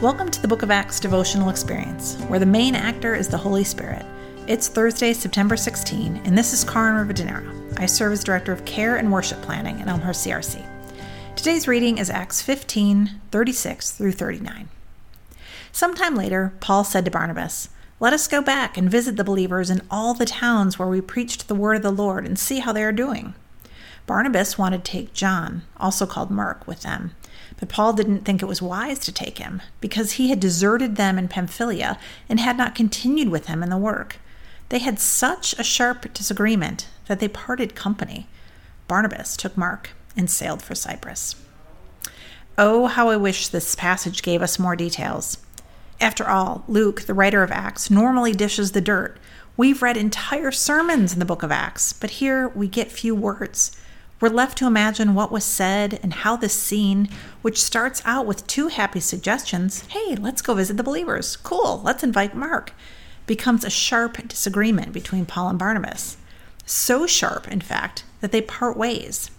Welcome to the Book of Acts devotional experience, where the main actor is the Holy Spirit. It's Thursday, September 16, and this is Caryn Rivadeneira. I serve as Director of Care and Worship Planning at Elmhurst CRC. Today's reading is Acts 15, 36 through 39. Sometime later, Paul said to Barnabas, Let us go back and visit the believers in all the towns where we preached the word of the Lord and see how they are doing. Barnabas wanted to take John, also called Mark, with them but Paul didn't think it was wise to take him, because he had deserted them in Pamphylia and had not continued with them in the work. They had such a sharp disagreement that they parted company. Barnabas took Mark and sailed for Cyprus. Oh, how I wish this passage gave us more details. After all, Luke, the writer of Acts, normally dishes the dirt. We've read entire sermons in the book of Acts, but here we get few words. We're left to imagine what was said and how this scene, which starts out with two happy suggestions hey, let's go visit the believers, cool, let's invite Mark, becomes a sharp disagreement between Paul and Barnabas. So sharp, in fact, that they part ways.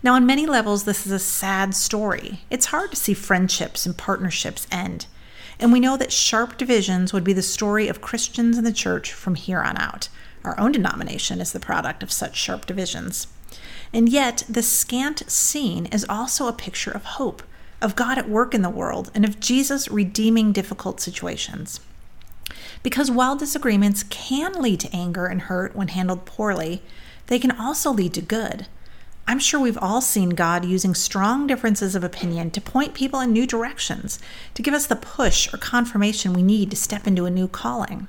Now, on many levels, this is a sad story. It's hard to see friendships and partnerships end. And we know that sharp divisions would be the story of Christians in the church from here on out. Our own denomination is the product of such sharp divisions. And yet, the scant scene is also a picture of hope, of God at work in the world, and of Jesus redeeming difficult situations. Because while disagreements can lead to anger and hurt when handled poorly, they can also lead to good. I'm sure we've all seen God using strong differences of opinion to point people in new directions, to give us the push or confirmation we need to step into a new calling.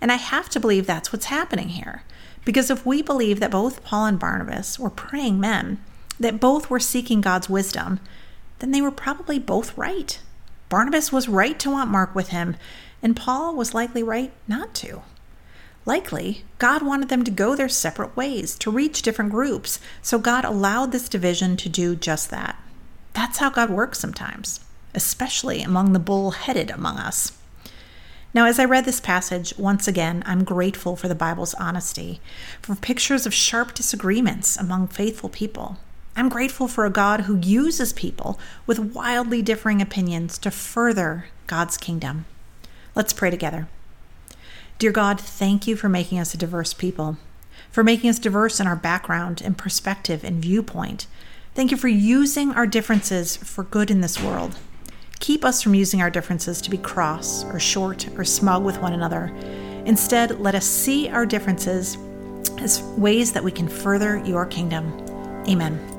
And I have to believe that's what's happening here. Because if we believe that both Paul and Barnabas were praying men, that both were seeking God's wisdom, then they were probably both right. Barnabas was right to want Mark with him, and Paul was likely right not to. Likely, God wanted them to go their separate ways, to reach different groups, so God allowed this division to do just that. That's how God works sometimes, especially among the bull headed among us. Now, as I read this passage, once again, I'm grateful for the Bible's honesty, for pictures of sharp disagreements among faithful people. I'm grateful for a God who uses people with wildly differing opinions to further God's kingdom. Let's pray together. Dear God, thank you for making us a diverse people, for making us diverse in our background and perspective and viewpoint. Thank you for using our differences for good in this world. Keep us from using our differences to be cross or short or smug with one another. Instead, let us see our differences as ways that we can further your kingdom. Amen.